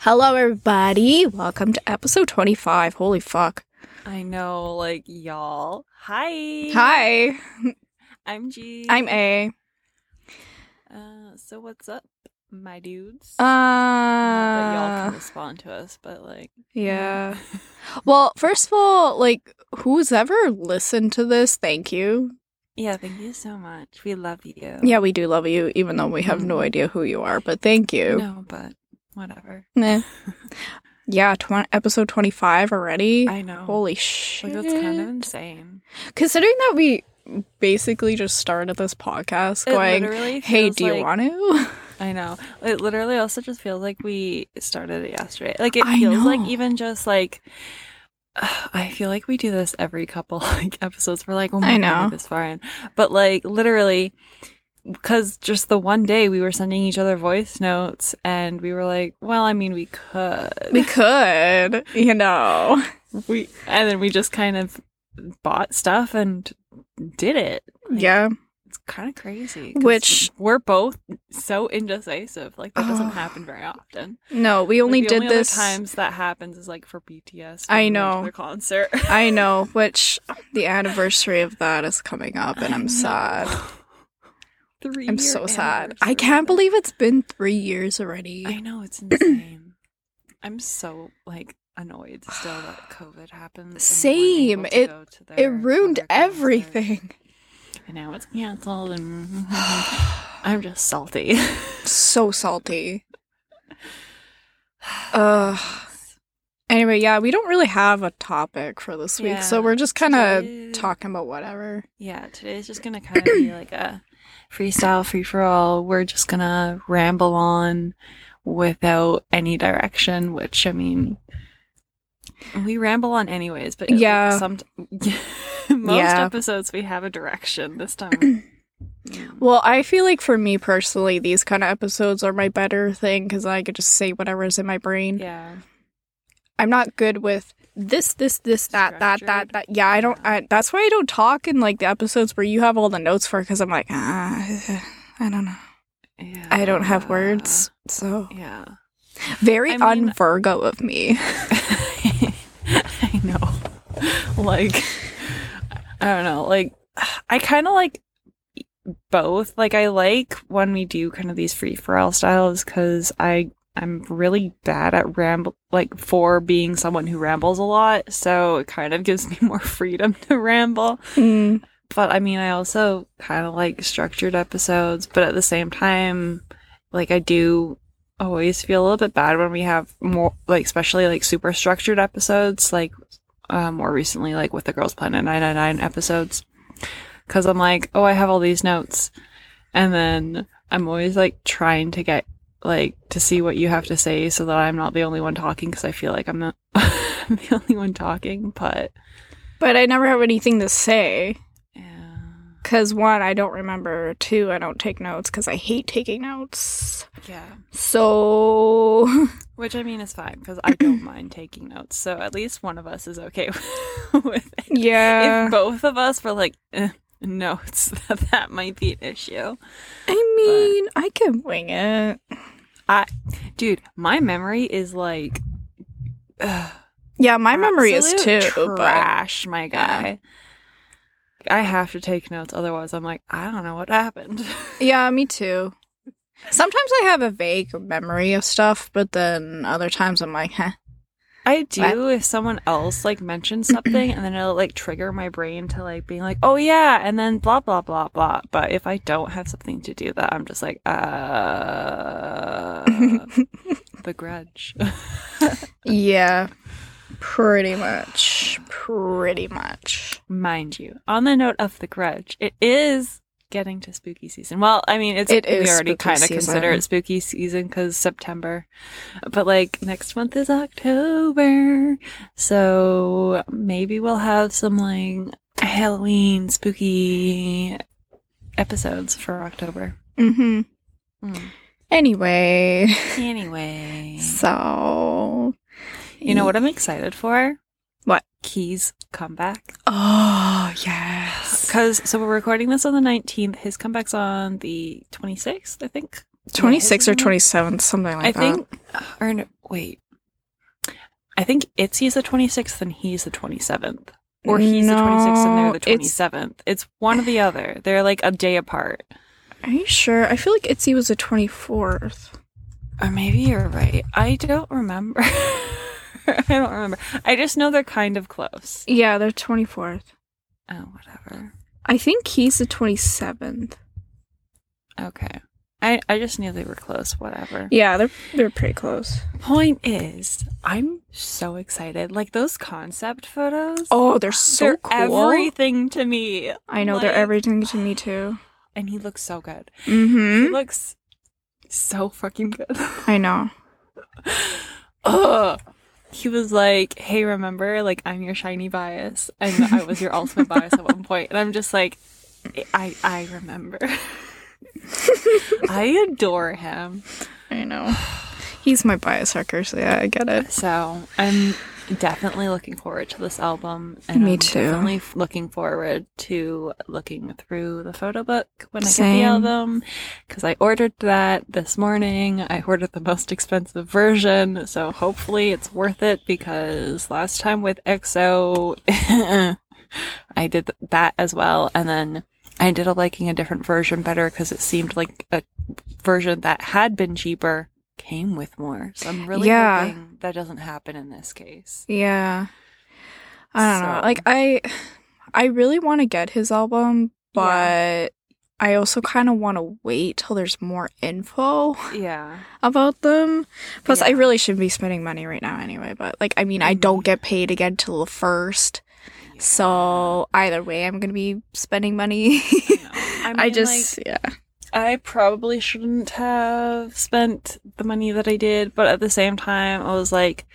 Hello, everybody. Welcome to episode 25. Holy fuck. I know, like y'all. Hi. Hi, I'm G. I'm A. Uh, so what's up, my dudes? Not that y'all Uh, can respond to us, but like, yeah. Well, first of all, like, who's ever listened to this, thank you. yeah. Thank you so much. We love you. Yeah, we do love you, even though we have no Mhm. idea who you are, but thank you. No, but whatever. Nah. Yeah, tw- episode 25 already. I know. Holy shit. like that's kind of insane. Considering that we basically just started this podcast It going, hey, do you want to? I know. It literally also just feels like we started it yesterday. Like it I feels like even just like I feel like we do this every couple like episodes. We're like, oh my I know. we're this far in. But like literally because just the one day we were sending each other voice notes and we were like, well, I mean we could. we could, you know. we and then we just kind of bought stuff and did it. Like, Yeah. It's kind of crazy. Which- we're both so indecisive. Like that Oh. doesn't happen very often. No, we only Like, the did only this. Times that happens is like for BTS. I we know. their concert. I know, which the anniversary of that is coming up, and I'm sad. Three. I'm so sad. I can't believe it's been three years already. I know it's insane. I'm so like annoyed still that COVID happened. and we weren't Same. to It- to it ruined everything. And now it's canceled, and I'm just salty. so salty. Ugh. Anyway, yeah, we don't really have a topic for this week, so we're just kind of talking about whatever. Yeah, today's just gonna kind of be like a freestyle free for all. We're just gonna ramble on without any direction, which I mean, we ramble on anyways. But like, Yeah. some most Yeah. episodes we have a direction. This time, Well, I feel like for me personally, these kind of episodes are my better thing because I could just say whatever's in my brain. yeah, I'm not good with this, this, this, that, that, that, that. Yeah, I don't. I, that's why I don't talk in like the episodes where you have all the notes for because I'm like, ah, I don't know. yeah. I don't have words, so Yeah, very I mean- un-Virgo of me. I know. Like, I don't know. Like, I kind of like both. Like, I like when we do kind of these free for all styles because I I'm really bad at ramble. Like, for being someone who rambles a lot, so it kind of gives me more freedom to ramble. Mm, But I mean, I also kind of like structured episodes, but at the same time, like I do always feel a little bit bad when we have more, like especially like super structured episodes, like uh, more recently, like with the Girls Planet 999 episodes, because I'm like, oh, I have all these notes, and then I'm always like trying to get like to see what you have to say so that I'm not the only one talking because I feel like I'm not I'm the only one talking, but but I never have anything to say yeah. because one, I don't remember. Two, I don't take notes because I hate taking notes. Yeah. So Which I mean is fine because I don't mind taking notes. So at least one of us is okay with it. yeah, If both of us were like eh, notes, that that might be an issue. I mean, I can wing it. I, dude, my memory is like ugh, Yeah, my memory is too. But Trash, my guy. I have to take notes, otherwise I'm like, I don't know what happened. yeah, me too. Sometimes I have a vague memory of stuff, but then other times I'm like, huh. I do if someone else like mentions something and then it'll like trigger my brain to like being like, oh yeah, and then blah blah blah blah. But if I don't have something to do that, I'm just like, uh the grudge. yeah, pretty much. Pretty much. Mind you, on the note of the grudge, it is getting to spooky season. Well, I mean, it's It we already kind of consider it spooky season because September, but like next month is October, so maybe we'll have some like Halloween spooky episodes for October. Mm-hmm. Mm. Anyway, Anyway, so you know what I'm excited for? What? Keys comeback. Oh yes. Because so we're recording this on the 19th. His comeback's on the 26th, I think. twenty sixth or twenty seventh, something like I that. I think, uh, or no, wait. I think Itzy's the 26th and he's the 27th. Or he's the 26th and they're the No, it's- 27th. It's one or the other. They're like a day apart. Are you sure? I feel like Itzy was the twenty fourth. Or maybe you're right. I don't remember. I don't remember. I just know they're kind of close. Yeah, they're twenty fourth. Oh, whatever. I think he's the twenty seventh. Okay. I, I just knew they were close. Whatever. Yeah, they're they're pretty close. Point is, I'm so excited. Like those concept photos. Oh, they're so they're cool. everything to me. I know they're everything to me too. And he looks so good. Mm-hmm. He looks so fucking good. I know. Ugh. He was like, "Hey, remember, like I'm your shiny bias, and I was your ultimate bias at one point." And I'm just like, "I I remember." I adore him. I know. He's my bias wrecker, so yeah, I get it. So I'm definitely looking forward to this album, and Me I'm too. definitely f- looking forward to looking through the photo book when I get the album because I ordered that this morning. I ordered the most expensive version, so hopefully it's worth it because last time with EXO, I did th- that as well, and then. I ended up liking a different version better because it seemed like a version that had been cheaper came with more. So I'm really Yeah. hoping that doesn't happen in this case. Yeah. I don't know. Like I I really want to get his album, but Yeah. I also kind of want to wait till there's more info Yeah. about them. Plus I really shouldn't be spending money right now anyway, but like I mean, I don't mm-hmm. get paid again till the 1st. So either way, I'm going to be spending money. I, I mean, just yeah. I probably shouldn't have spent the money that I did, but at the same time, I was like,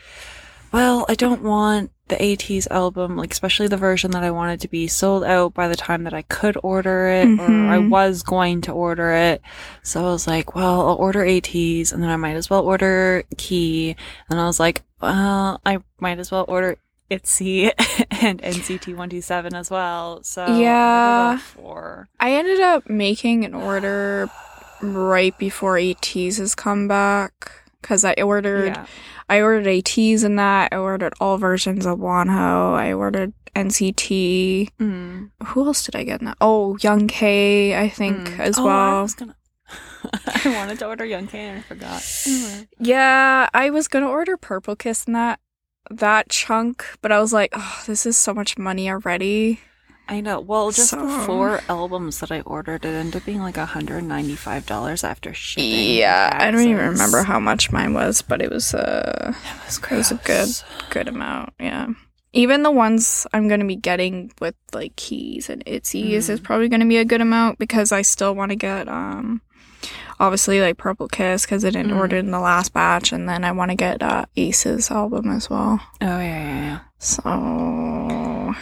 well, I don't want the ATEEZ album, like especially the version that I wanted to be sold out by the time that I could order it, or I Mhm. was going to order it. So I was like, well, I'll order ATEEZ, and then I might as well order Key. And I was like, well, I might as well order ITZY and NCT one two seven as well. So Yeah. for I ended up making an order right before ATEEZ has come back because I ordered yeah. I ordered ATEEZ in that. I ordered all versions of Wonho. I ordered NCT. Mm. Who else did I get in that? Oh, Young K, I think Mm. as Oh, I well. I wanted to order Young K and I forgot. Mm. Yeah, I was gonna order Purple Kiss in that that chunk, but I was like, oh, this is so much money already. I know. Well, just the four albums that I ordered, it ended up being like $195 after shipping. Yeah, I don't even remember how much mine was, but it was uh It was, It was a gross. good amount. Yeah. Even the ones I'm going to be getting with like keys and itzies is Mm. probably going to be a good amount because I still want to get um obviously like Purple Kiss because I didn't Mm. order in the last batch and then I want to get uh Ace's album as well. Oh, yeah, yeah, yeah. So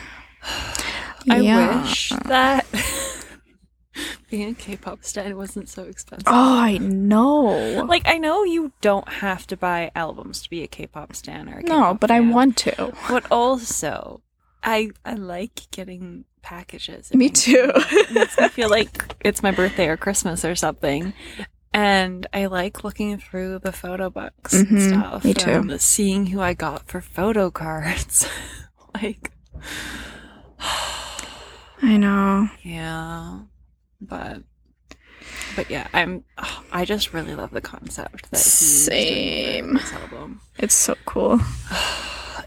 I yeah. wish that being a K-pop stan wasn't so expensive. Oh, I know. Like I know you don't have to buy albums to be a K-pop stan or no, but I want to. But also, I I like getting packages. It Me too. it makes me feel like it's my birthday or Christmas or something. And I like looking through the photo books and Mhm, stuff. me too. And seeing who I got for photo cards. like, I know. yeah. But, but yeah, I'm. I just really love the concept that Same. album. It's so cool.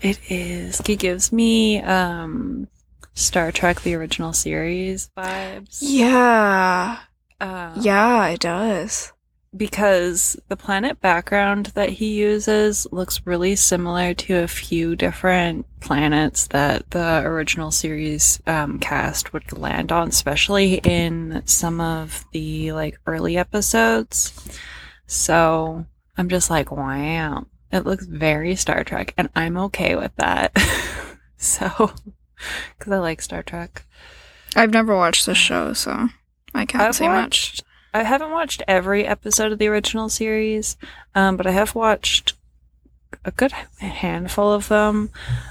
It is. He gives me um Star Trek the original series vibes. Yeah. Uh, Yeah, it does. Because the planet background that he uses looks really similar to a few different planets that the original series um, cast would land on, especially in some of the like early episodes. So I'm just like, wow, it looks very Star Trek, and I'm okay with that. so, because I like Star Trek. I've never watched the show, so I can't I've say much. watched. I haven't watched every episode of the original series, um, but I have watched a good handful of them,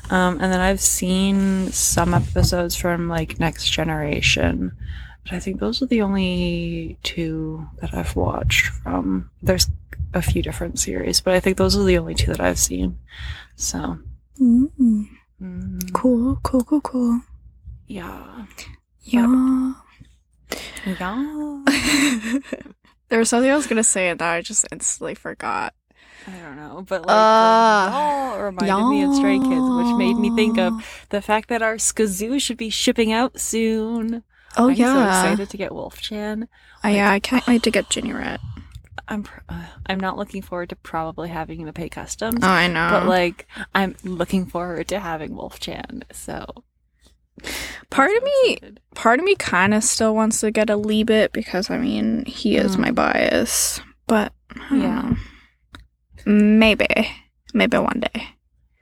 um, and then I've seen some episodes from like Next Generation. But I think those are the only two that I've watched from. There's a few different series, but I think those are the only two that I've seen. So, Mm, mm, cool, cool, cool, cool. yeah. Yeah. Yeah. there was something I was gonna say and now I just instantly forgot. I don't know, but like Uh, reminded me of Stray Kids, which made me think of the fact that our SKZOO should be shipping out soon. Oh I'm so yeah. excited to get Wolf Chan. Uh, yeah, I can't wait to get Jiniret. I'm uh, I'm not looking forward to probably having to pay customs, Oh, I know. but like I'm looking forward to having Wolf Chan. So part of me, excited. part of me kind of still wants to get a Leebit because I mean he is Mm. my bias, but I don't Yeah. know. maybe, maybe one day.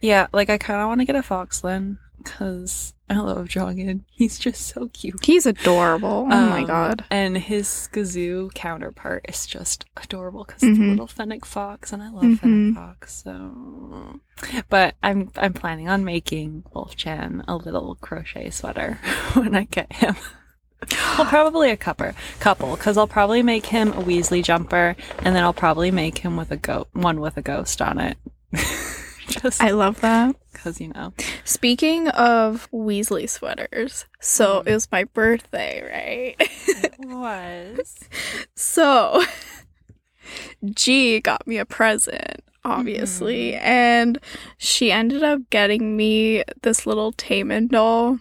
yeah, like I kind of want to get a FoxI.Ny because I love Jeongin. He's just so cute. He's adorable. Oh my Um, god. And his SKZOO counterpart is just adorable because it's a Mhm. little fennec fox, and I love Mhm. fennec fox. So, but I'm I'm planning on making Wolf Chan a little crochet sweater when I get him. well, probably a couple, couple, because I'll probably make him a Weasley jumper, and then I'll probably make him with a goat, one with a ghost on it. Just I love that. because you know. Speaking of Weasley sweaters, so Mm. it was my birthday, right? It was. so G got me a present, obviously, Mm-hmm. and she ended up getting me this little Taemin doll.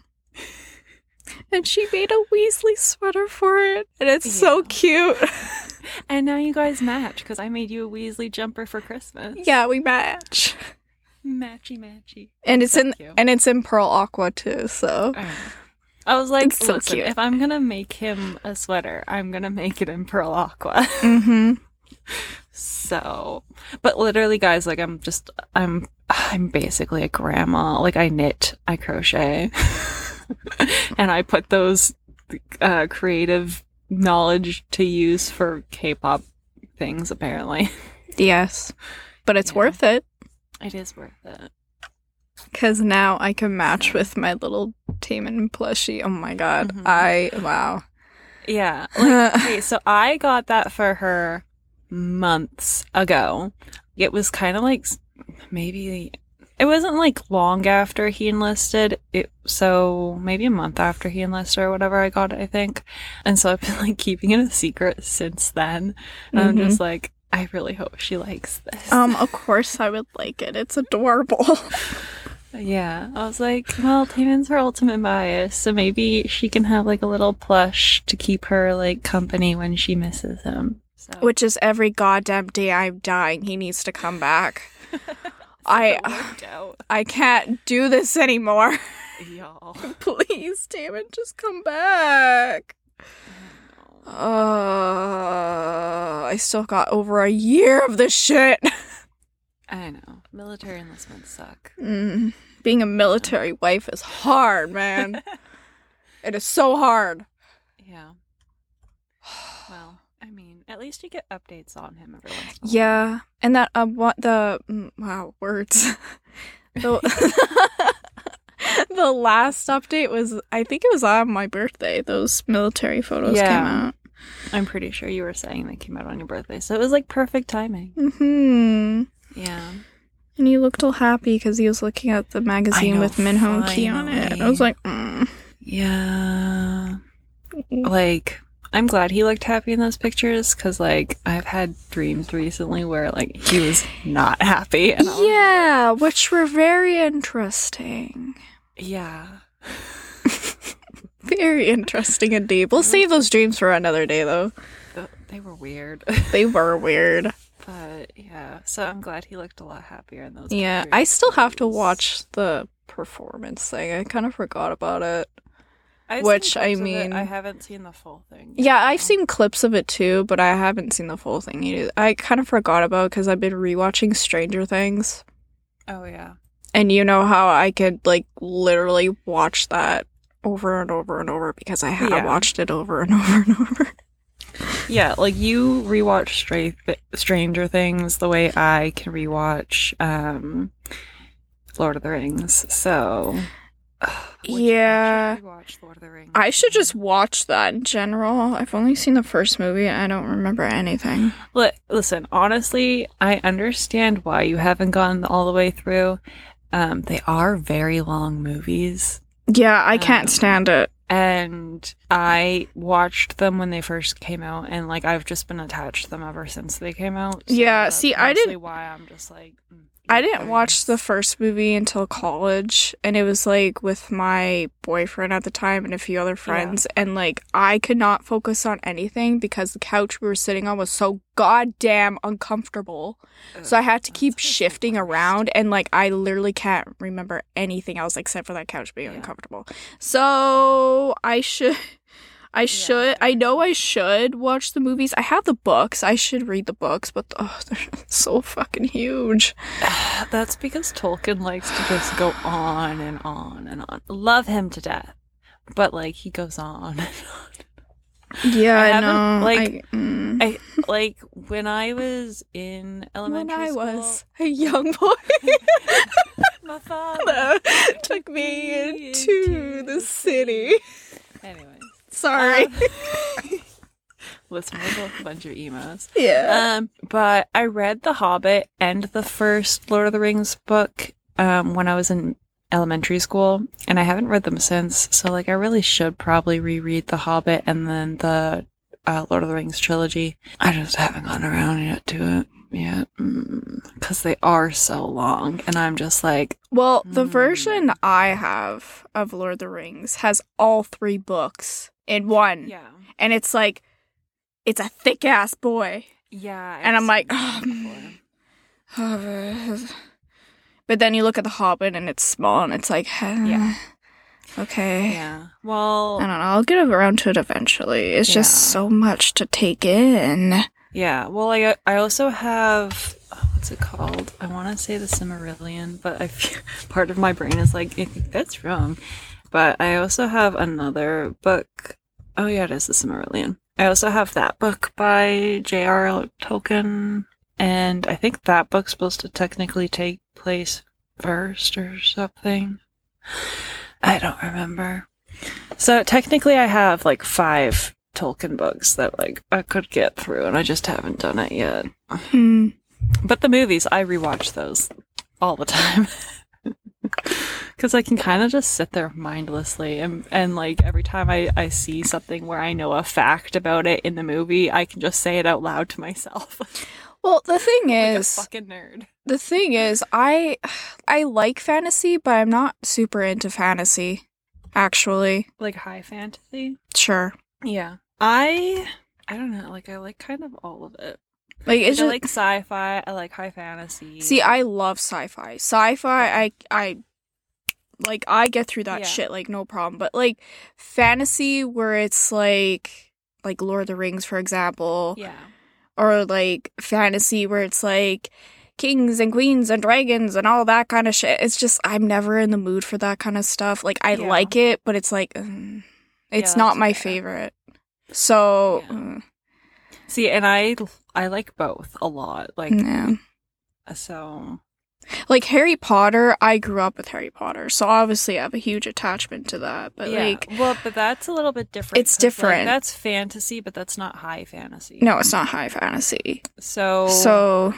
And she made a Weasley sweater for it, and it's so cute. And now you guys match because I made you a Weasley jumper for Christmas. yeah, we match, Matchy matchy. and it's So in cute. and it's in pearl aqua too. So I was like, so listen, cute. if I'm gonna make him a sweater, I'm gonna make it in pearl aqua. hmm so, but literally, guys, like I'm just, I'm, I'm basically a grandma. Like I knit, I crochet, and I put those uh, creative knowledge to use for K-pop things. Apparently, yes, but it's Yeah. worth it. It is worth it. Because now I can match with my little Taemin plushie. Oh my god. Mhm. I, wow. Yeah. Like, okay, so I got that for her months ago. It was kind of like maybe it wasn't like long after he enlisted. It so maybe a month after he enlisted or whatever. I got it, I think. And so I've been like keeping it a secret since then. And I'm Mhm. just like, I really hope she likes this. um, of course I would like it. It's adorable. Yeah, I was like, well, Taemin's her ultimate bias, so maybe she can have like a little plush to keep her like company when she misses him. So. Which is every goddamn day I'm dying, he needs to come back. I- It worked out. I can't do this anymore. Y'all. Please, Taemin, just come back. Uh, I still got over a year of this shit. I know. Military enlistments suck. Mm, being a military wife is hard, man. it is so hard. Yeah. Well, I mean, at least you get updates on him every once in a while. Yeah, and that um, what the mm, wow words. the, the last update was, I think it was on my birthday. Those military photos came out. I'm pretty sure you were saying they came out on your birthday, so it was like perfect timing. Hmm. Yeah. And he looked all happy because he was looking at the magazine know, with Minho Key on it. I was like, mm. Yeah. Like, I'm glad he looked happy in those pictures because, like, I've had dreams recently where, like, he was not happy. Yeah, which were very interesting. Yeah. Very interesting indeed. We'll save those dreams for another day, though. They were weird. They were weird. but, yeah. So I'm glad he looked a lot happier in those Yeah. I still have to watch the performance thing. I kind of forgot about it. I've which, I clips of it. mean- I haven't seen the full thing. Yet. Yeah, I've seen clips of it too, but I haven't seen the full thing either. I kind of forgot about because I've been rewatching Stranger Things. Oh, yeah. And you know how I could like literally watch that over and over and over because I have Yeah. watched it over and over and over. Yeah, like you rewatch Stra- Stranger Things the way I can rewatch um, Lord of the Rings. So Yeah. should watch Lord of the Rings. I should just watch that in general. I've only seen the first movie I don't remember anything. Li- listen. Honestly, I understand why you haven't gone all the way through. Um, they are very long movies. Yeah, I can't Um, stand it. and I watched them when they first came out, and like I've just been attached to them ever since they came out. Yeah, that's see, I didn't- Why I'm just like mm, I didn't watch the first movie until college, and it was like with my boyfriend at the time and a few other friends, and like I could not focus on anything because the couch we were sitting on was so goddamn uncomfortable. So I had to keep shifting around, and like I literally can't remember anything else except for that couch being Yeah. uncomfortable. So I should. I should. I know I should watch the movies. I have the books. I should read the books, but oh, they're so fucking huge. That's because Tolkien likes to just go on and on and on. Love him to death, but like he goes on and on. Yeah, I I, know. like, I, mm. I like when I was in elementary when I school. was a young boy, my father took me into the city. Sorry. Um, listen, we're both a bunch of emos. yeah. Um, but I read The Hobbit and the first Lord of the Rings book um, when I was in elementary school, and I haven't read them since. So, like, I really should probably reread The Hobbit and then the uh, Lord of the Rings trilogy. I just haven't gotten around yet to it yet because they are so long, and I'm just like, well, the mm. version I have of Lord of the Rings has all three books in one, yeah, and it's like, it's a thick ass boy. yeah, And I'm like, before. but then you look at the Hobbit and it's small and it's like, Yeah. okay. yeah. Well, I don't know. I'll get around to it eventually. It's just so much to take in. Yeah, well, I I also have oh, what's it called? I want to say the Silmarillion, but I feel, part of my brain is like I think that's wrong. But I also have another book. Oh yeah, it is the Silmarillion. I also have that book by J.R.R. Tolkien, and I think that book's supposed to technically take place first or something. I don't remember. So technically, I have like five Tolkien books that like I could get through, and I just haven't done it yet. Hmm. But the movies, I rewatch those all the time. Because I can kind of just sit there mindlessly, and, and like every time I, I see something where I know a fact about it in the movie, I can just say it out loud to myself. Well, the thing like is, a fucking nerd. the thing is, I I like fantasy, but I'm not super into fantasy. Actually, Like high fantasy. sure. Yeah. I I don't know, like I like kind of all of it. Like it's I just like sci-fi, I like high fantasy. see, I love sci-fi. Sci-fi, I I like I get through that Yeah. shit like no problem. But like fantasy, where it's like like Lord of the Rings, for example, Yeah. or like fantasy where it's like kings and queens and dragons and all that kind of shit. It's just I'm never in the mood for that kind of stuff. Like I Yeah. like it, but it's like mm, it's Yeah, not my fair. favorite. So mm, See, and I I like both a lot. Like yeah. so Like Harry Potter, I grew up with Harry Potter, so obviously I have a huge attachment to that. But yeah. like well, but that's a little bit different. It's 'cause, like, different. that's fantasy, but that's not high fantasy. no, it's not high fantasy. So So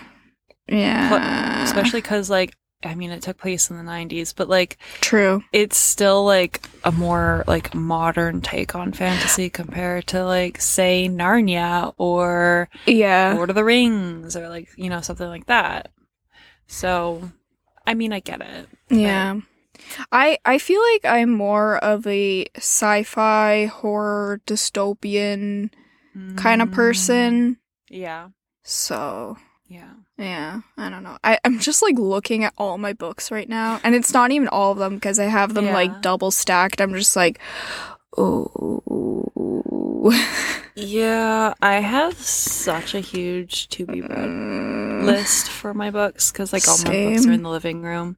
yeah. especially because like I mean, it took place in the '90s, but like true. it's still like a more like modern take on fantasy compared to like say Narnia or Yeah. Lord of the Rings or like you know something like that. So, I mean, I get it. Yeah. I I feel like I'm more of a sci-fi horror dystopian kind of Mm, person. Yeah, So, yeah. yeah, I don't know. I I'm just like looking at all my books right now and it's not even all of them because I have them Yeah. like double stacked. I'm just like oh. Yeah, I have such a huge to be read list for my books because like all my books are in the living room.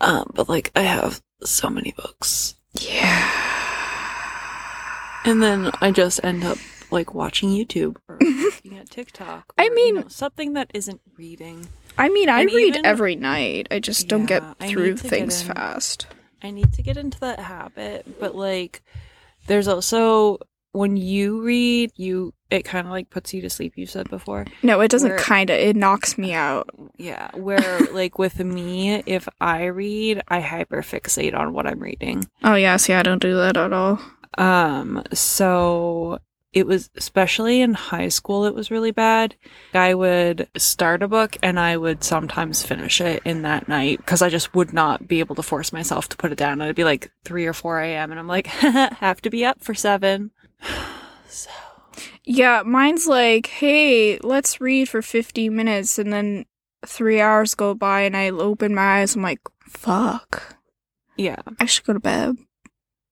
Um, but like I have so many books, Yeah. and then I just end up like watching YouTube or looking at TikTok. I or, you mean- know, something that isn't reading. I mean, I And read even- every night. I just don't get through to get things fast. I need to get into that habit, but like there's also when you read, you it kind of like puts you to sleep, you said before. No, it doesn't kind of. It knocks me out. Yeah, where like with me, if I read, I hyperfixate on what I'm reading. Oh, yeah. See, I don't do that at all. Um, so it was especially in high school, it was really bad. I would start a book and I would sometimes finish it in that night because I just would not be able to force myself to put it down. It'd be like 3 or 4 a.m. and I'm like, have to be up for 7. so, Yeah, mine's like, hey, let's read for 50 minutes. And then three hours go by and I open my eyes. I'm like, fuck. yeah. I should go to bed.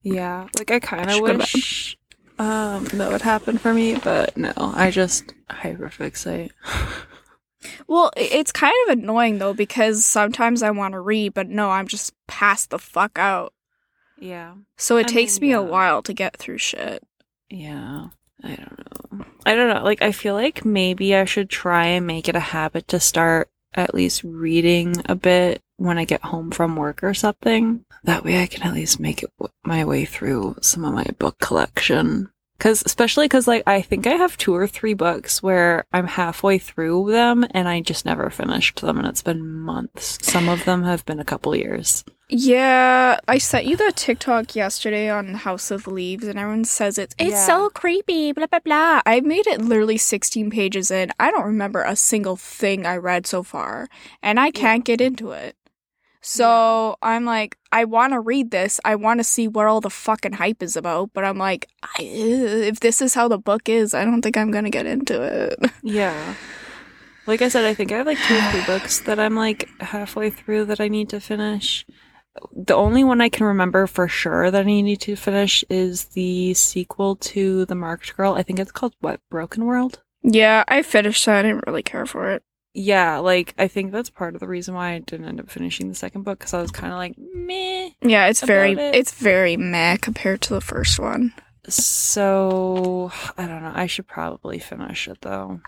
Yeah. Like I kind of wish um that would happen for me, but no, I just hyperfixate. Well, it's kind of annoying though because sometimes I want to read, but no, I'm just passed the fuck out. Yeah. So it I takes mean, me a while to get through shit. Yeah. I don't know. I don't know. Like, I feel like maybe I should try and make it a habit to start at least reading a bit when I get home from work or something. That way I can at least make it w- my way through some of my book collection. Cause, especially cause like, I think I have two or three books where I'm halfway through them and I just never finished them and it's been months. Some of them have been a couple years. Yeah, I sent you that TikTok yesterday on House of Leaves, and everyone says it's it's Yeah. so creepy. Blah blah blah. I made it literally 16 pages in. I don't remember a single thing I read so far, and I can't get into it. So I'm like, I want to read this. I want to see what all the fucking hype is about. But I'm like, I, if this is how the book is, I don't think I'm gonna get into it. Yeah. Like I said, I think I have like two or three books that I'm like halfway through that I need to finish. The only one I can remember for sure that I need to finish is the sequel to The Marked Girl. I think it's called what? Broken World? yeah, I finished that. I didn't really care for it. Yeah, like I think that's part of the reason why I didn't end up finishing the second book because I was kind of like meh. Yeah, it's very it. it's very meh compared to the first one. So I don't know. I should probably finish it though.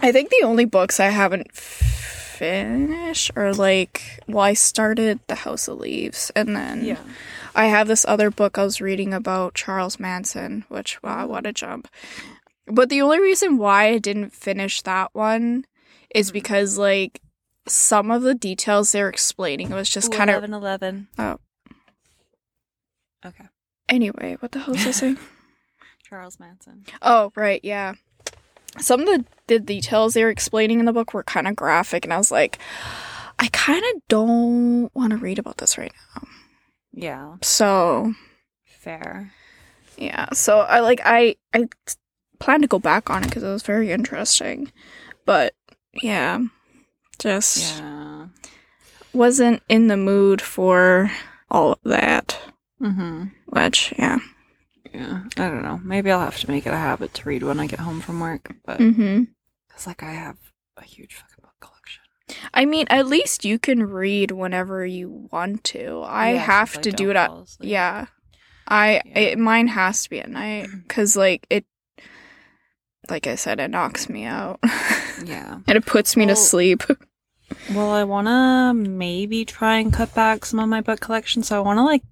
I think the only books I haven't finished are like, well, I started The House of Leaves, and then I have this other book I was reading about Charles Manson, which, wow, what a jump. But the only reason why I didn't finish that one is Mhm. because, like, some of the details they're explaining it was just kind of. 11 11. Oh. Okay. Anyway, what the hell was I saying? Charles Manson. Oh, right, yeah. Some of the, the details they were explaining in the book were kind of graphic, and I was like, I kind of don't want to read about this right now. Yeah. So, Fair. yeah. So I like I I plan to go back on it because it was very interesting, but yeah, just Yeah. wasn't in the mood for all of that. Mm-hmm. Which, yeah. Yeah. I don't know. Maybe I'll have to make it a habit to read when I get home from work. But Mm-hmm. it's like I have a huge fucking book collection. I mean, at least you can read whenever you want to. I Yeah, have to do don't it at. Yeah. I Yeah. it mine has to be at night cuz like it like I said it knocks me out. Yeah. and it puts me to sleep. Well, I want to maybe try and cut back some of my book collection. So I want to like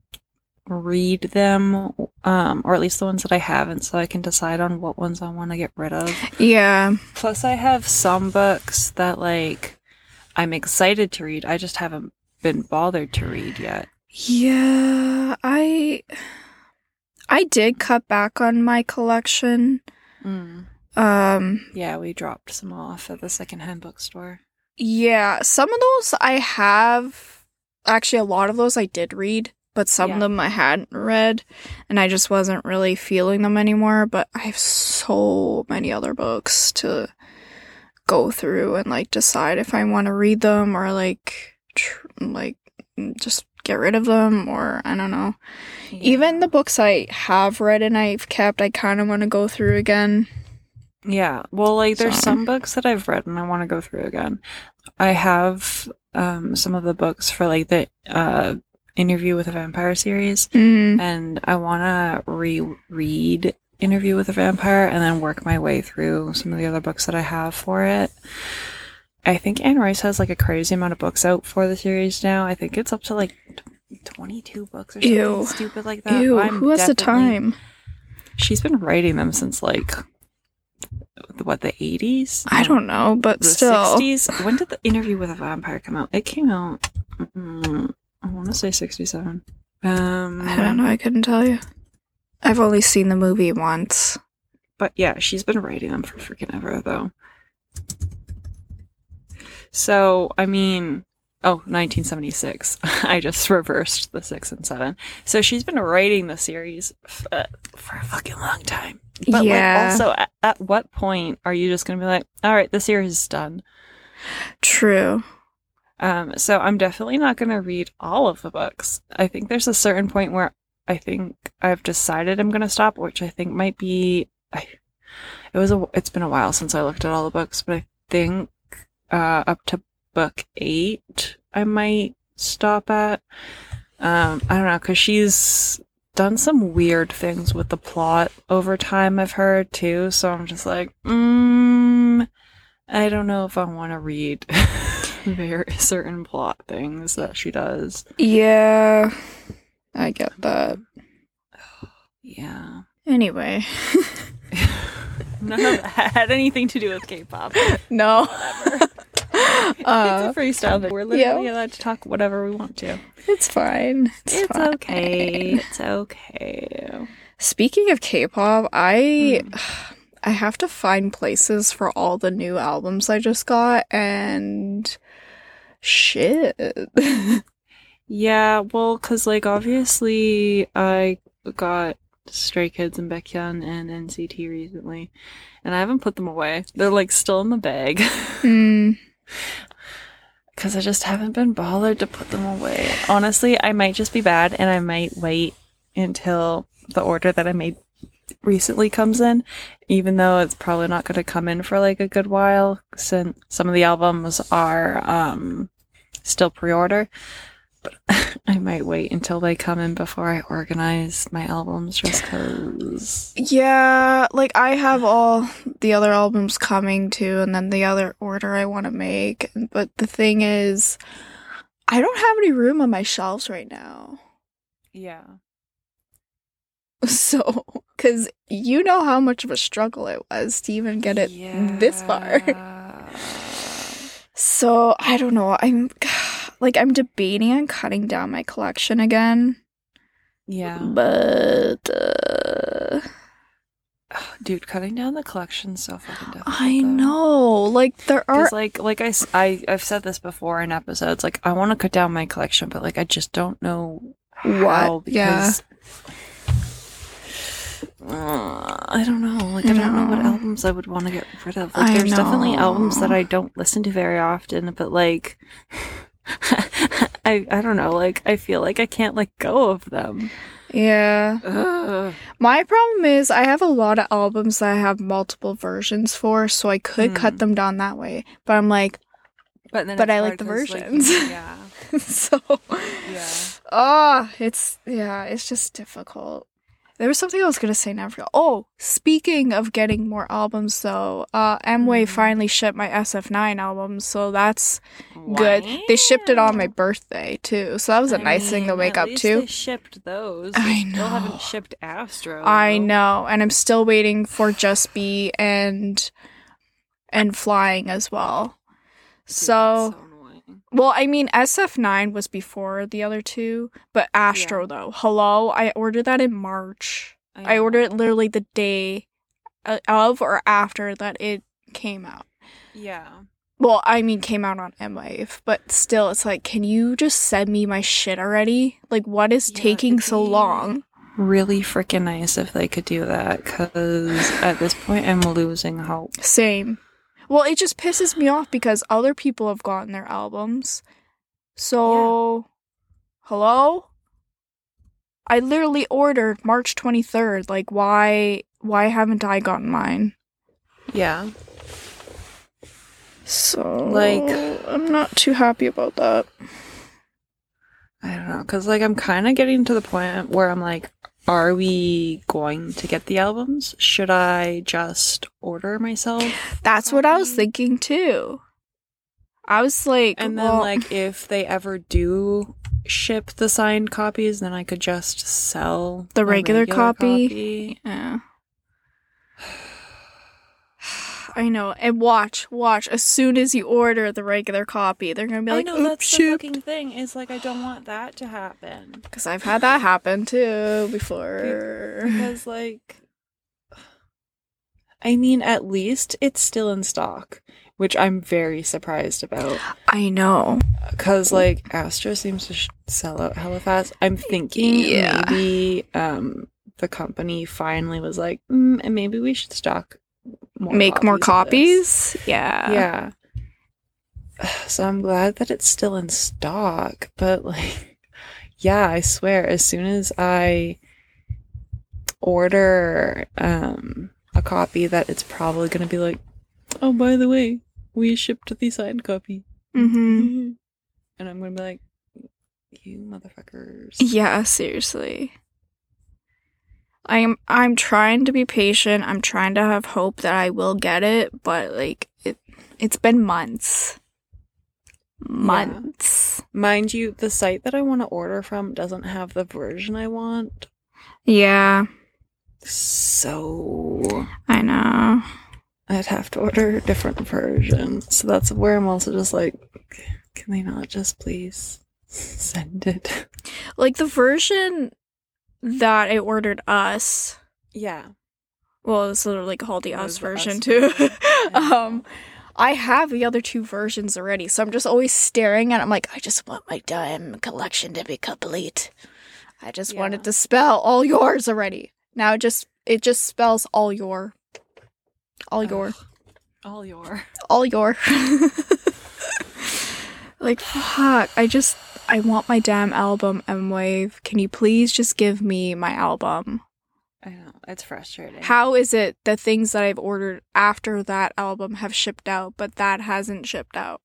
read them, um, or at least the ones that I haven't, so I can decide on what ones I want to get rid of. yeah. Plus, I have some books that like I'm excited to read. I just haven't been bothered to read yet. Yeah, I I did cut back on my collection. Mm. Um Yeah, we dropped some off at the secondhand bookstore. yeah, some of those I have actually a lot of those I did read, but some of them I hadn't read and I just wasn't really feeling them anymore, but I have so many other books to go through and like decide if I want to read them or like tr- like just get rid of them or I don't know. Even the books I have read and I've kept, I kind of want to go through again. Yeah. Well, like there's So- some books that I've read and I want to go through again. I have um some of the books for like the uh interview with a vampire series Mm. and I want to reread interview with a vampire and then work my way through some of the other books that I have for it. I think Anne Rice has like a crazy amount of books out for the series now. I think it's up to like 22 books or something Ew. stupid like that. Ew, I'm who has the time? She's been writing them since like what the 80s? I don't know, but the still. 60s. When did the interview with a vampire come out? It came out. mm, I want to say 67. Um, I don't know. I couldn't tell you. I've only seen the movie once. But yeah, she's been writing them for freaking ever, though. So, I mean, oh, 1976. I just reversed the six and seven. So she's been writing the series f- uh, for a fucking long time. But Yeah. like, also, at, at what point are you just gonna be like, all right, the series is done? True. Um, so I'm definitely not gonna read all of the books. I think there's a certain point where I think I've decided I'm gonna stop, which I think might be. I, it was a. It's been a while since I looked at all the books, but I think uh, up to book eight, I might stop at. Um, I don't know, because she's done some weird things with the plot over time. I've heard too, so I'm just like, mm, I don't know if I want to read very certain plot things that she does. Yeah. I get that. Yeah. Anyway. None of that had anything to do with K-pop. no. it's uh, a freestyle, but we're literally allowed to talk whatever we want to. it's fine. It's, It's fine. okay. It's okay. Speaking of K-pop, I Hmm. I have to find places for all the new albums I just got and shit. Yeah, well, because, like, obviously, I got Stray Kids and Baekhyun and NCT recently, and I haven't put them away. They're, like, still in the bag. mm, Because I just haven't been bothered to put them away. Honestly, I might just be bad, and I might wait until the order that I made recently comes in, even though it's probably not going to come in for, like, a good while, since some of the albums are, um, still pre-order. But I might wait until they come in before I organize my albums just because. yeah, like I have all the other albums coming too and then the other order I want to make, but the thing is I don't have any room on my shelves right now. Yeah. So, cuz you know how much of a struggle it was to even get it this far. So I don't know. I'm like I'm debating on cutting down my collection again, Yeah. but uh, Dude, cutting down the collection so fucking difficult. I though. know like there are Because, like, like I've said this before in episodes. Like, I want to cut down my collection, but like, I just don't know how. What? Yeah. Because, Uh, I don't know. Like, I don't know what albums I would want to get rid of. Like, I there's definitely albums that. I don't listen to very often, but like, I, I don't know. Like, I feel like I can't let go of them. yeah. Ugh. My problem is I have a lot of albums that I have multiple versions for, so I could Hmm. cut them down that way. But I'm like, But then But I like the 'cause, like, versions. yeah. so Yeah. Ah, it's yeah, it's just difficult. There was something I was gonna say now. Oh, speaking of getting more albums, though, uh, Mwave Mhm. finally shipped my SF9 album, so that's good. They shipped it on my birthday too, so that was a I nice thing to wake up to. They shipped those. I They Still haven't shipped Astro. I know, and I'm still waiting for Just B and and Flying as well. Dude, So, that's so annoying. Well, I mean, SF9 was before the other two, but Astro Yeah. though. Hello, I ordered that in March. I know. ordered it literally the day uh, of or after that it came out. Yeah. Well, I mean, came out on Mwave, but still, it's like, can you just send me my shit already? Like, what is Yeah, taking so long? Really freaking nice if they could do that, because at this point I'm losing hope. Same. Well, it just pisses me off because other people have gotten their albums. So, hello? I literally ordered March 23rd. Like, why? Why haven't I gotten mine? Yeah. So, Like- I'm not too happy about that. I don't know, because like I'm kind of getting to the point where I'm like, are we going to get the albums? Should I just order myself? That's what I was thinking too. I was like, And then like if they ever do ship the signed copies, then I could just sell The a regular copy? copy. Yeah. I know. And watch, watch. As soon as you order the regular copy, they're gonna be like, I know "Oops, that's the fucking thing. Is like I don't want that to happen Because I've had that happen too before. because like I mean at least it's still in stock, which I'm very surprised about I know. because like Astro seems to sh- sell out hella fast. I'm thinking Yeah. maybe um the company finally was like, mm, and maybe we should stock more Make more copies. Yeah. Yeah. So I'm glad that it's still in stock, but like, yeah, I swear, as soon as I order um a copy, that it's probably gonna be like, oh, by the way, we shipped the signed copy, Mm-hmm. and I'm gonna be like, you motherfuckers. Yeah. Seriously. I'm I'm trying to be patient. I'm trying to have hope that I will get it, but like it it's been months. Months. Mind you, the site that I want to order from doesn't have the version I want, Yeah, so I know. I'd have to order a different version. So that's where I'm also just like, can they not just please send it? Like the version that I ordered us. Yeah. Well, it's literally called the us the Us version too. version. um, I have the other two versions already, so I'm just always staring at. it. I'm like, I just want my dime collection to be complete. I just Yeah. wanted to spell all yours already. Now it just it just spells all your, all your, Ugh. All your. all your. like fuck! I just I want my damn album, Mwave. Can you please just give me my album? I know. It's frustrating. How is it the things that I've ordered after that album have shipped out, but that hasn't shipped out?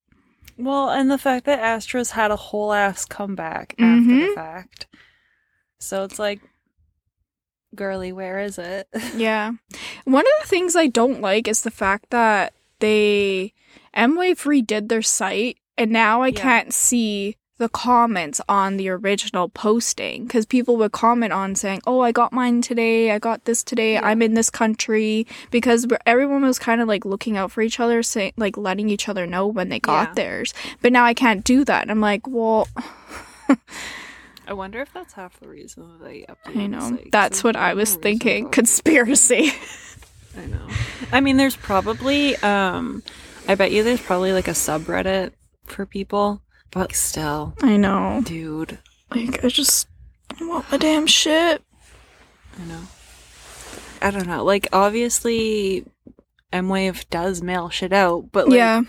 Well, and the fact that Astra's had a whole ass comeback after the Mhm. fact. So it's like, girly, where is it? Yeah. One of the things I don't like is the fact that they Mwave redid their site and now I Yeah. can't see the comments on the original posting because people would comment on saying, "Oh, I got mine today. I got this today. Yeah. I'm in this country." Because everyone was kind of like looking out for each other, saying like letting each other know when they got Yeah. theirs. But now I can't do that. And I'm like, well, I wonder if that's half the reason that they updated I know. 'cause That's what I was thinking. Conspiracy. I know. I mean, there's probably, um, I bet you there's probably like a subreddit for people, but still, I know. dude, Like I just want my damn shit. I know. I don't know. Like, obviously, Mwave does mail shit out, but like, yeah.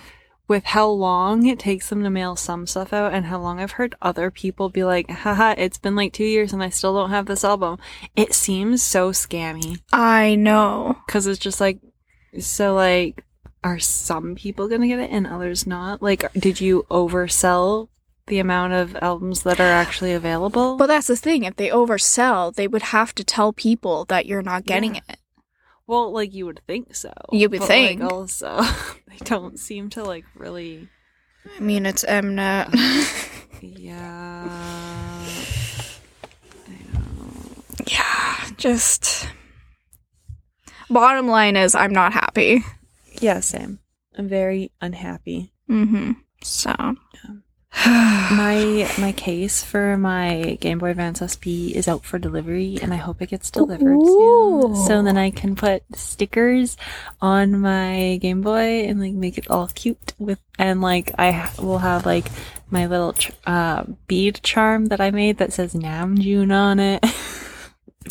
with how long it takes them to mail some stuff out and how long I've heard other people be like, haha, it's been like two years and I still don't have this album, it seems so scammy. I know. Because it's just like, so like, are some people gonna get it and others not? Like, did you oversell the amount of albums that are actually available? Well, that's the thing. If they oversell, they would have to tell people that you're not getting Yeah. it. well, like you would think so. You would but, think. Like, also, they don't seem to like really. I mean, it's Mnet. Yeah. Yeah, just. Bottom line is, I'm not happy. Yeah, same. I'm very unhappy. Mm-hmm. So. My my case for my Game Boy Advance SP is out for delivery, and I hope it gets delivered soon. So then I can put stickers on my Game Boy and like make it all cute with, and like I ha- will have like my little ch- uh, bead charm that I made that says Namjoon on it.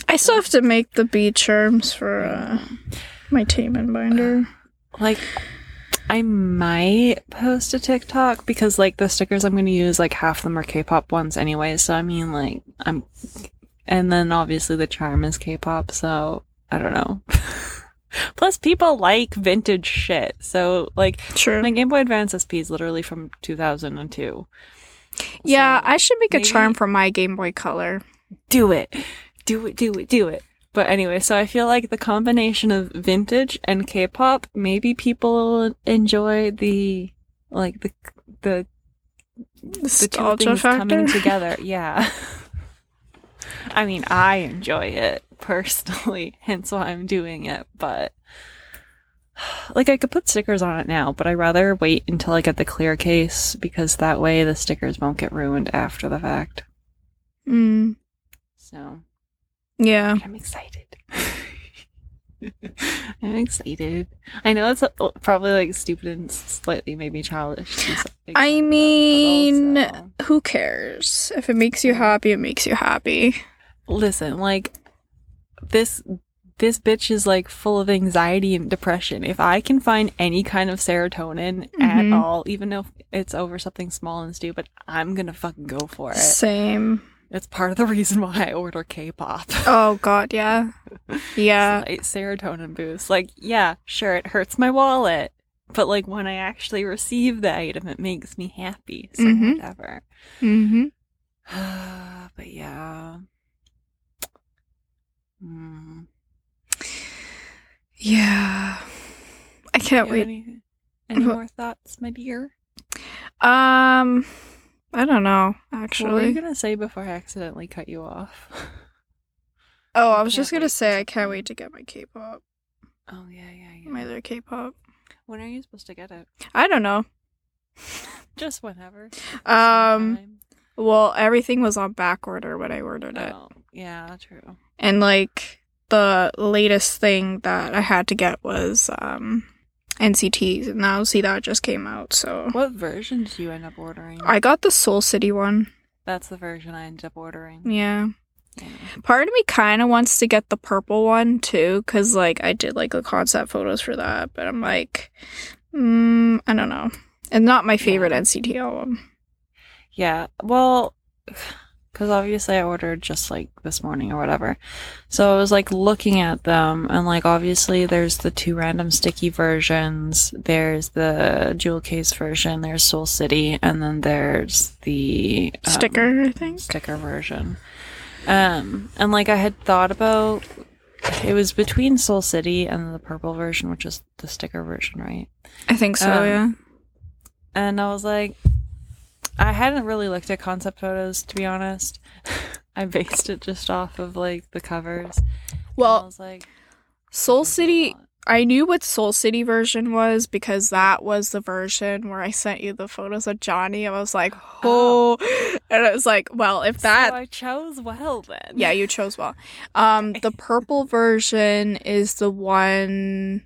I still have to make the bead charms for uh, my Taemin binder. Like I might post a TikTok because like the stickers I'm going to use like half of them are K-pop ones anyway. So I mean like I'm and then obviously the charm is K-pop, so I don't know. Plus people like vintage shit. So like True. my Game Boy Advance SP is literally from 2002. yeah, So, I should make a charm for my Game Boy Color. do it. Do it, do it, do it. But anyway, so I feel like the combination of vintage and K-pop, maybe people enjoy the like the the the two things coming together. Yeah. I mean, I enjoy it personally, hence why I'm doing it, but like I could put stickers on it now, but I'd rather wait until I get the clear case because that way the stickers won't get ruined after the fact. Mm, So, yeah. I'm excited. I'm excited. I know it's uh, probably like stupid and slightly maybe childish. to be so excited I mean, also- who cares? If it makes you happy, it makes you happy. listen, like this this bitch is like full of anxiety and depression. If I can find any kind of serotonin at Mhm. all, even if it's over something small and stupid, I'm gonna fucking go for it. Same. It's part of the reason why I order K-pop. Oh god, yeah. Yeah. Slight serotonin boost. Like, yeah, sure, it hurts my wallet, but like when I actually receive the item, it makes me happy. So Mhm. whatever. Mm-hmm. but yeah. Mm. Yeah. I can't wait. Any, any more thoughts, my dear? Um I don't know, actually. What were you gonna say before I accidentally cut you off? Oh, I was just gonna say I can't wait to get my K pop. oh yeah, yeah, yeah. My other K pop. When are you supposed to get it? I don't know. Just whenever. Um Sometime. well everything was on back order when I ordered it. Oh, yeah, true. And like the latest thing that I had to get was um NCTs and now see that just came out, so What version did you end up ordering? I got the Seoul City one. That's the version I ended up ordering. Yeah. Yeah. Part of me kind of wants to get the purple one too, because like I did like the concept photos for that, but I'm like, mm, I don't know. And not my favorite Yeah. NCT album. Yeah, well, because obviously I ordered just like this morning or whatever. So I was like looking at them, and like obviously there's the two random sticky versions, there's the jewel case version, there's Seoul City, and then there's the um, Sticker, I think. sticker version. Um, and like I had thought about it was between Seoul City and the purple version, which is the sticker version, right? I think so. Um, yeah. And I was like, I hadn't really looked at concept photos to be honest. I based it just off of like the covers. And I Well, was like, Soul this is a City. I knew what Seoul City version was because that was the version where I sent you the photos of Johnny. I was like, oh, and I was like, well, if that so I chose well then. Yeah, you chose well. Um, the purple version is the one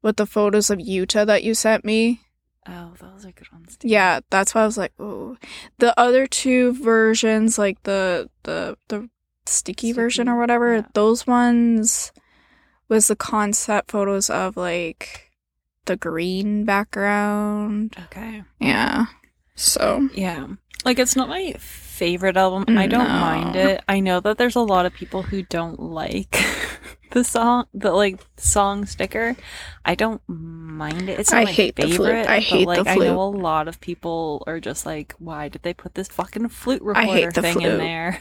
with the photos of Yuta that you sent me. Oh, those are good ones. Too. Yeah, that's why I was like, oh. The other two versions, like the the the sticky, version or whatever, yeah. those ones was the concept photos of like the green background. Okay. Yeah. So Yeah. Like it's not my favorite album. I mm, don't mind it. I know that there's a lot of people who don't like the song, the like song sticker. I don't mind it. It's not I my hate the flute. favorite. I but, hate the like, I know a lot of people are just like, why did they put this fucking flute recorder thing flute. in there?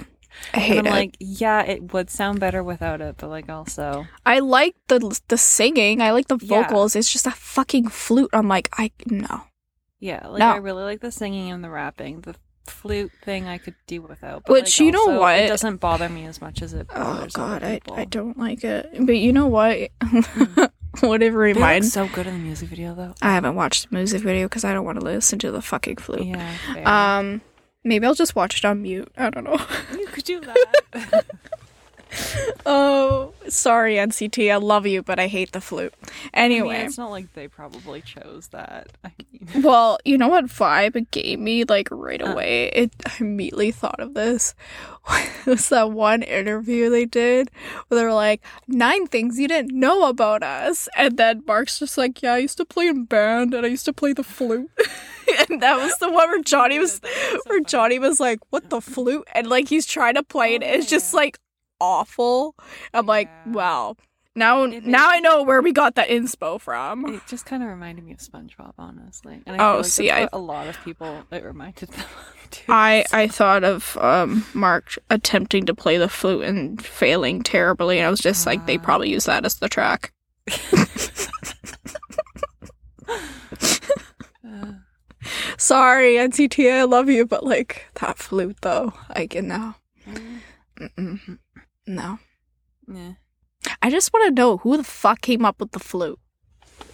I hate and I'm it. like, yeah, it would sound better without it, but like also, I like the the singing. I like the Yeah. vocals. It's just a fucking flute. I'm like, I no. yeah, like No. I really like the singing and the rapping. The flute thing I could do without. But Which, like, you know what? It doesn't bother me as much as it Oh god, I. I don't like it. But you know what? what it reminds. so good in the music video, though. I haven't watched the music video because I don't want to listen to the fucking flute. Yeah, fair. Um, maybe I'll just watch it on mute. I don't know. you could do that. oh, sorry NCT. I love you, but I hate the flute. I mean, Anyway. it's not like they probably chose that. I mean, Well, you know what vibe it gave me like right Uh. away? It I immediately thought of this. It was that one interview they did where they were like, nine things you didn't know about us. And then Mark's just like, Yeah, I used to play in band and I used to play the flute. and that was the one where Johnny was where. Johnny was like, What the flute? And like he's trying to play it. Oh, It's just like awful. I'm like, wow. Now It now I know where we got that inspo from. it just kind of reminded me of SpongeBob, honestly. And I Oh, feel like see, I- a lot of people it reminded them of too. I I thought of um Mark attempting to play the flute and failing terribly, and I was just like, they Ah. probably use that as the track. Uh, Sorry, NCT, I love you, but like that flute though, I can now. Mm-mm. No. Yeah. I just want to know who the fuck came up with the flute.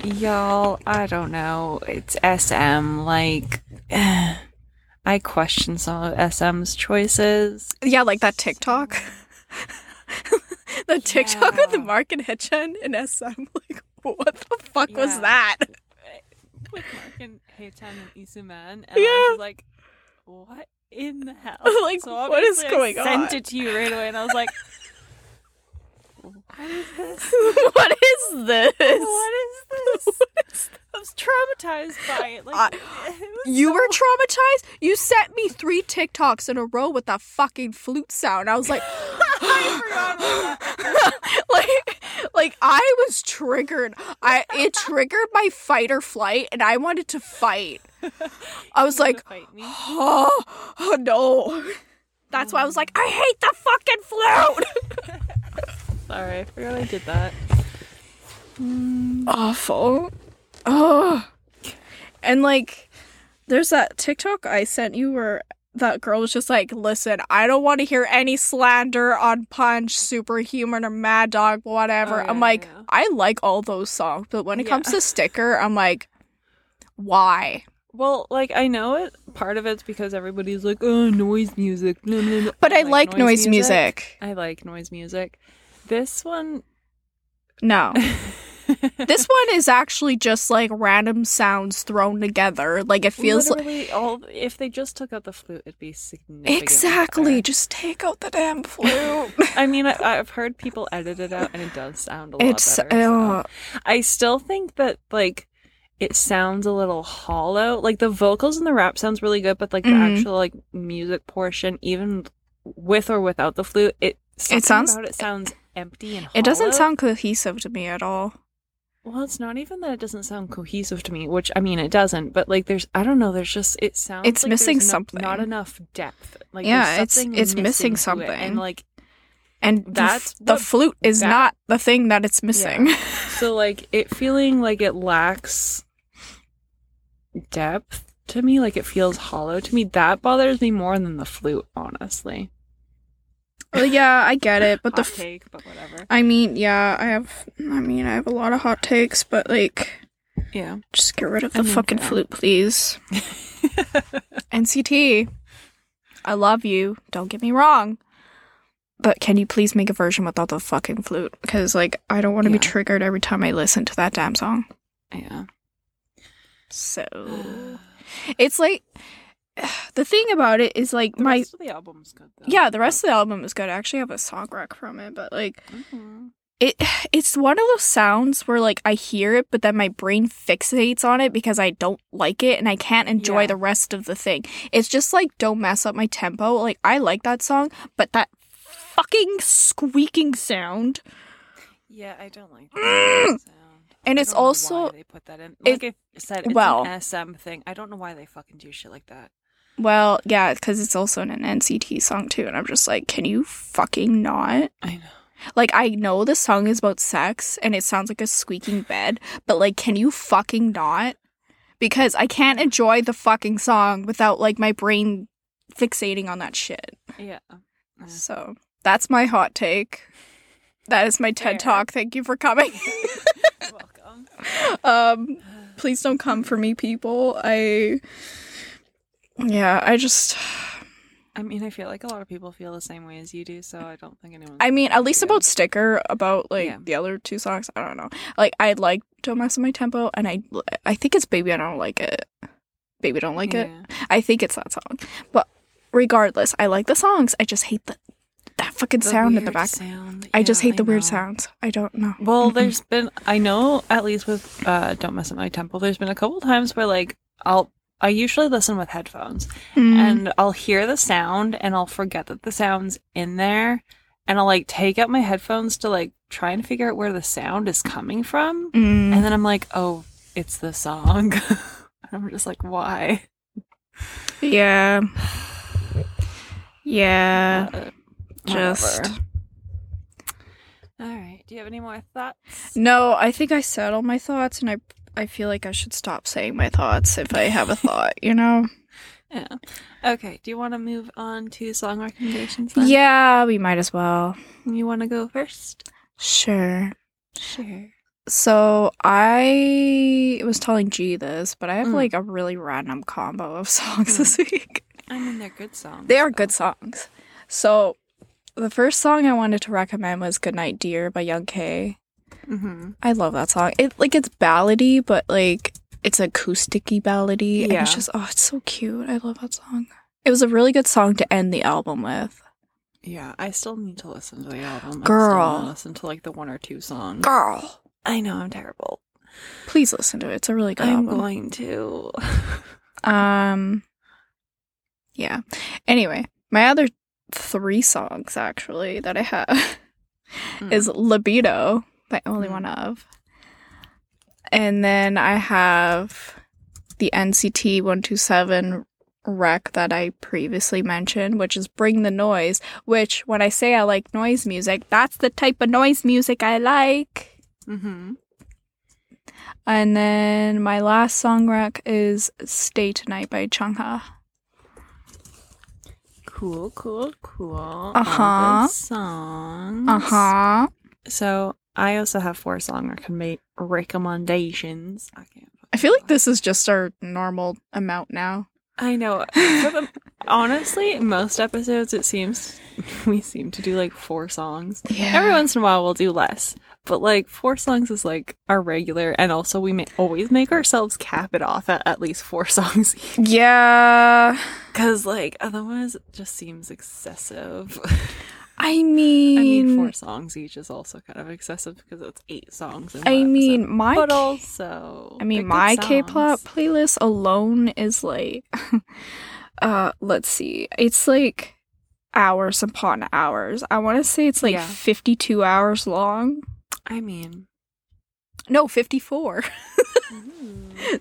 Y'all, I don't know. It's SM. Like, I question some of SM's choices. Yeah, like that TikTok. the TikTok with the Mark and Haechan and SM. Like, what the fuck was that? With Mark and Haechan and Lee Soo-man. And I Yeah. was like, what in the house. Like, So what is obviously I going sent on? Sent it to you right away, and I was like, what is this? what is this? What is this? I was traumatized by it. Like, I- it You so- were traumatized? You sent me three TikToks in a row with that fucking flute sound. I was like, I forgot like, like I was triggered. I it triggered my fight or flight, and I wanted to fight. I was like, fight oh, oh no. That's why I was like, I hate the fucking flute. Sorry, I forgot I did that. Awful. Oh. And like, there's that TikTok I sent you where that girl was just like, listen, I don't want to hear any slander on Punch, Superhuman, or Mad Dog, whatever. Oh, I'm yeah, like, yeah. I like all those songs, but when it comes to Sticker, I'm like, why? Well, like I know it. Part of it's because everybody's like, "Oh, noise music." blah, blah, blah." But I like noise music. I like noise music. This one, No. this one is actually just like random sounds thrown together. Like it feels like all. If they just took out the flute, it'd be significantly exactly. better. Just take out the damn flute. I mean, I, I've heard people edit it out, and it does sound a lot it's better. so. uh, I still think that like it sounds a little hollow. Like the vocals and the rap sounds really good, but like Mhm. the actual like music portion, even with or without the flute, it something sounds- it sounds empty and. it doesn't sound cohesive to me at all. Well, it's not even that it doesn't sound cohesive to me, which I mean it doesn't, but like there's I don't know, there's just it sounds It's like missing no- something. not enough depth. Like Yeah, it's- it's missing it, something. and like And the f- That's the, flute is that- not the thing that it's missing. so like it feeling like it lacks depth to me, like it feels hollow to me. That bothers me more than the flute, honestly. Well, yeah, I get it, but the Hot f- take, but whatever. I mean, yeah, I have. I mean, I have a lot of hot takes, but like, Yeah. just get rid of I the mean, fucking yeah. flute, please. NCT, I love you. Don't get me wrong. But can you please make a version without the fucking flute? Because like I don't want to be triggered every time I listen to that damn song. yeah. So it's like the thing about it is like The my rest of the album's good though. yeah the rest of the album is good. I actually have a song rec from it, but like Mhm. it it's one of those sounds where like I hear it, but then my brain fixates on it because I don't like it and I can't enjoy Yeah. the rest of the thing. It's just like don't mess up my tempo. Like I like that song, but that fucking squeaking sound. Yeah, I don't like that sound. And I it's don't know also why they put that in. it- I said, it's well- an SM thing. I don't know why they fucking do shit like that. Well, yeah, because it's also an NCT song too, and I'm just like, can you fucking not? I know. Like I know the song is about sex and it sounds like a squeaking bed, but like can you fucking not? Because I can't enjoy the fucking song without like my brain fixating on that shit. Yeah. Yeah. So, that's my hot take. That is my TED Fair. talk. Thank you for coming. You're welcome. um please don't come for me people. I Yeah, I just I mean, I feel like a lot of people feel the same way as you do, so I don't think anyone. I mean, at least about Sticker, about like Yeah. the other two songs, I don't know. Like I like Don't Mess With My Tempo and I I think it's Baby I Don't Like It. Baby Don't Like It. I think it's that song. But regardless, I like the songs. I just hate the that fucking sound in the back. Sound. I just Yeah, hate the weird sounds. I don't know. Well, Mm-mm. there's been I know at least with uh Don't Mess Up My Temple, there's been a couple times where like I'll I usually listen with headphones Mm. and I'll hear the sound and I'll forget that the sound's in there and I'll like take out my headphones to like try and figure out where the sound is coming from Mm. and then I'm like, "Oh, it's the song." and I'm just like, "Why?" yeah. Yeah. Uh, just. All right. Do you have any more thoughts? No, I think I said all my thoughts and I I feel like I should stop saying my thoughts if I have a thought, you know? Yeah. Okay. Do you want to move on to song recommendations? Then? Yeah, we might as well. You want to go first? Sure. Sure. So I was telling G this, but I have Mm. like a really random combo of songs Mm. this week. I mean, they're good songs. They are so- good songs. So the first song I wanted to recommend was Goodnight Dear by Young K. Mhm. I love that song. It like it's ballady, but like it's acousticy ballady. And it's just oh, it's so cute. I love that song. It was a really good song to end the album with. Yeah, I still need to listen to the album. Girl. listen to like the one or two songs. Girl. I know I'm terrible. Please listen to it. It's a really good I'm album. going to. Um yeah. Anyway, my other three songs actually that I have Mm. is Libido by Only Mm. One Of. And then I have the NCT 127 rec that I previously mentioned, which is Bring the Noise, which when I say I like noise music, that's the type of noise music I like. Mm-hmm. And then my last song rec is Stay Tonight by Chungha. Cool, cool, cool. Uh-huh. good songs. Uh huh. So I also have four song recommend- recommendations. I can't. I feel like this is just our normal amount now. I know. Honestly, most episodes it seems we seem to do like four songs. Yeah. Every once in a while we'll do less, but like four songs is like our regular, and also we may always make ourselves cap it off at at least four songs, Yeah. because like otherwise it just seems excessive. I mean, I mean, four songs each is also kind of excessive because it's eight songs. In I mean, episode. my but also, I mean, my K-pop playlist alone is like, uh, let's see, it's like hours upon hours. I want to say it's like Yeah. 52 hours long. I mean, No, 54.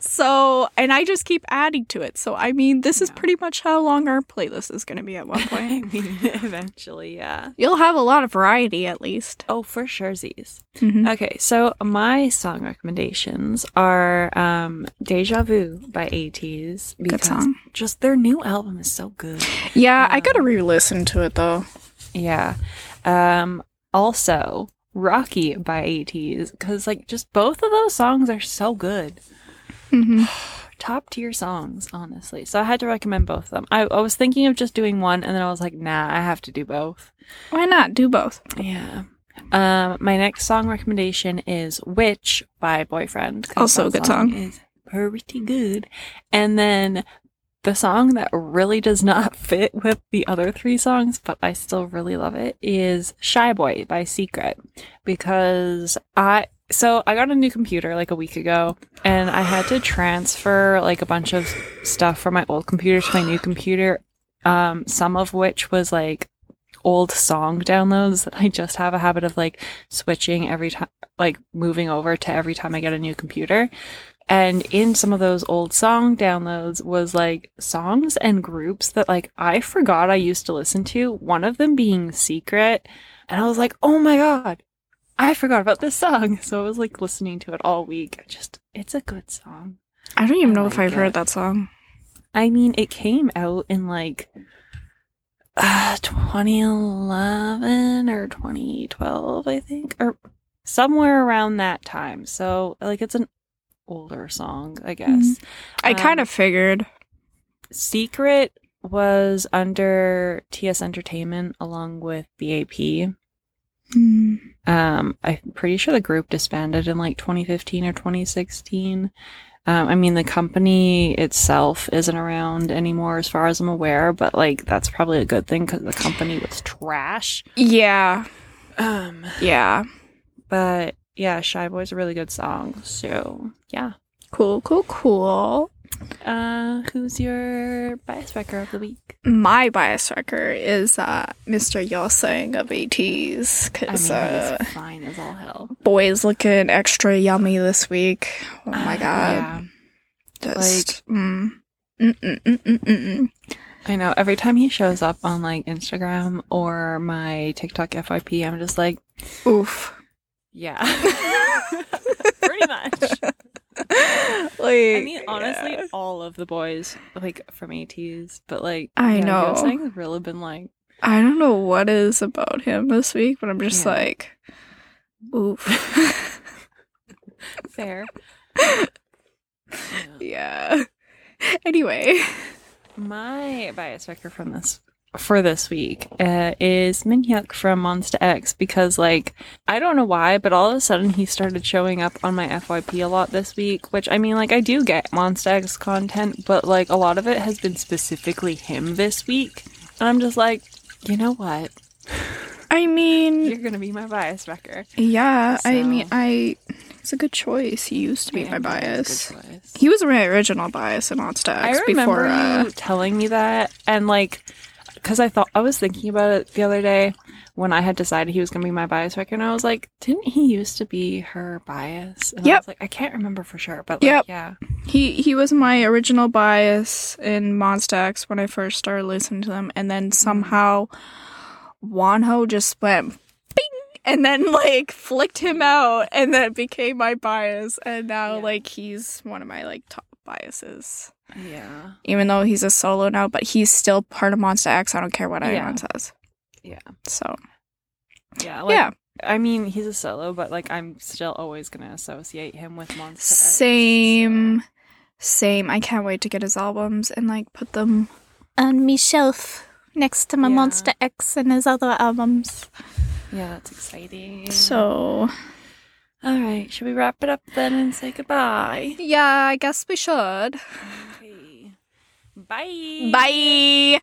so, and I just keep adding to it. So, I mean, this is pretty much how long our playlist is going to be at one I point. mean, eventually, yeah. You'll have a lot of variety at least. Oh, for sure, Z's. Mhm. Okay, so my song recommendations are um Deja Vu by because Good song. just their new album is so good. Yeah, I Um, gotta re-listen to it though. Yeah. Um also Rocky by ATEEZ cuz like just both of those songs are so good. hmm Top tier songs, honestly. So I had to recommend both of them. I, I was thinking of just doing one and then I was like, nah, I have to do both. Why not do both? Yeah. Um, my next song recommendation is "Witch" by Boyfriend. Also a good song. Is pretty good. And then the song that really does not fit with the other three songs, but I still really love it, is "Shy Boy" by Secret, because I. So I got a new computer like a week ago, and I had to transfer like a bunch of stuff from my old computer to my new computer. Um, some of which was like old song downloads that I just have a habit of like switching every time, like moving over to every time I get a new computer. And in some of those old song downloads was like songs and groups that like I forgot I used to listen to, one of them being Secret. And I was like, oh my God, I forgot about this song. So I was like listening to it all week. Just, it's a good song. I don't even I know if I've heard that song. I mean, it came out in like uh, 2011 or 2012, I think, or somewhere around that time. So, like, it's an older song, I guess. I kind Um, of figured. Secret was under TS Entertainment along with BAP. Mm. Um, I'm pretty sure the group disbanded in like 2015 or 2016. Um, I mean, the company itself isn't around anymore, as far as I'm aware. But like, that's probably a good thing because the company was trash. Yeah, Um, yeah. but yeah, Shy Boy's a really good song. So yeah. Cool, cool, cool. Uh, who's your bias wrecker of the week? My bias wrecker is uh, Mr. Yeosang of ATEEZ I mean, because uh, fine as all hell. boy's looking extra yummy this week. Oh my Uh, god, Yeah. just mm. Mm, mm, mm, mm, mm, mm. I know. Every time he shows up on like Instagram or my TikTok FYP, I'm just like, oof. Yeah. Pretty much. like, I mean, honestly, yeah. all of the boys, like from ATEEZ, but like I yeah, know. Sang has really been like, I don't know what is about him this week, but I'm just Yeah. like, oof. fair. Yeah. Anyway, My bias wrecker from this for this week uh, is Minhyuk from Monsta X because like I don't know why, but all of a sudden he started showing up on my FYP a lot this week. Which I mean, like I do get Monsta X content, but like a lot of it has been specifically him this week, and I'm just like, you know what? I mean, You're gonna be my bias wrecker. yeah, I mean, I. It's a good choice. He used to be Yeah, my bias. a good choice. He was my original bias in Monster I X remember before. Uh, you telling me that, and like, because I thought I was thinking about it the other day when I had decided he was going to be my bias wrecker, and I was like, didn't he used to be her bias? And I was like, I can't remember for sure, but like, Yep. yeah, He he was my original bias in Monsta X when I first started listening to them, and then mm-hmm. somehow Wonho just went bing, and then like flicked him out, and then became my bias, and now Yeah. like he's one of my like top biases. Yeah, Even though he's a solo now, but he's still part of Monsta X. I don't care what anyone says. yeah, So yeah. Like, yeah, I mean, he's a solo, but like, I'm still always going to associate him with Monsta X. same, same. I can't wait to get his albums and like put them on me shelf next to my Yeah. Monsta X and his other albums. Yeah, that's exciting. So all right, should we wrap it up then and say goodbye? yeah, I guess we should. Bye. Bye.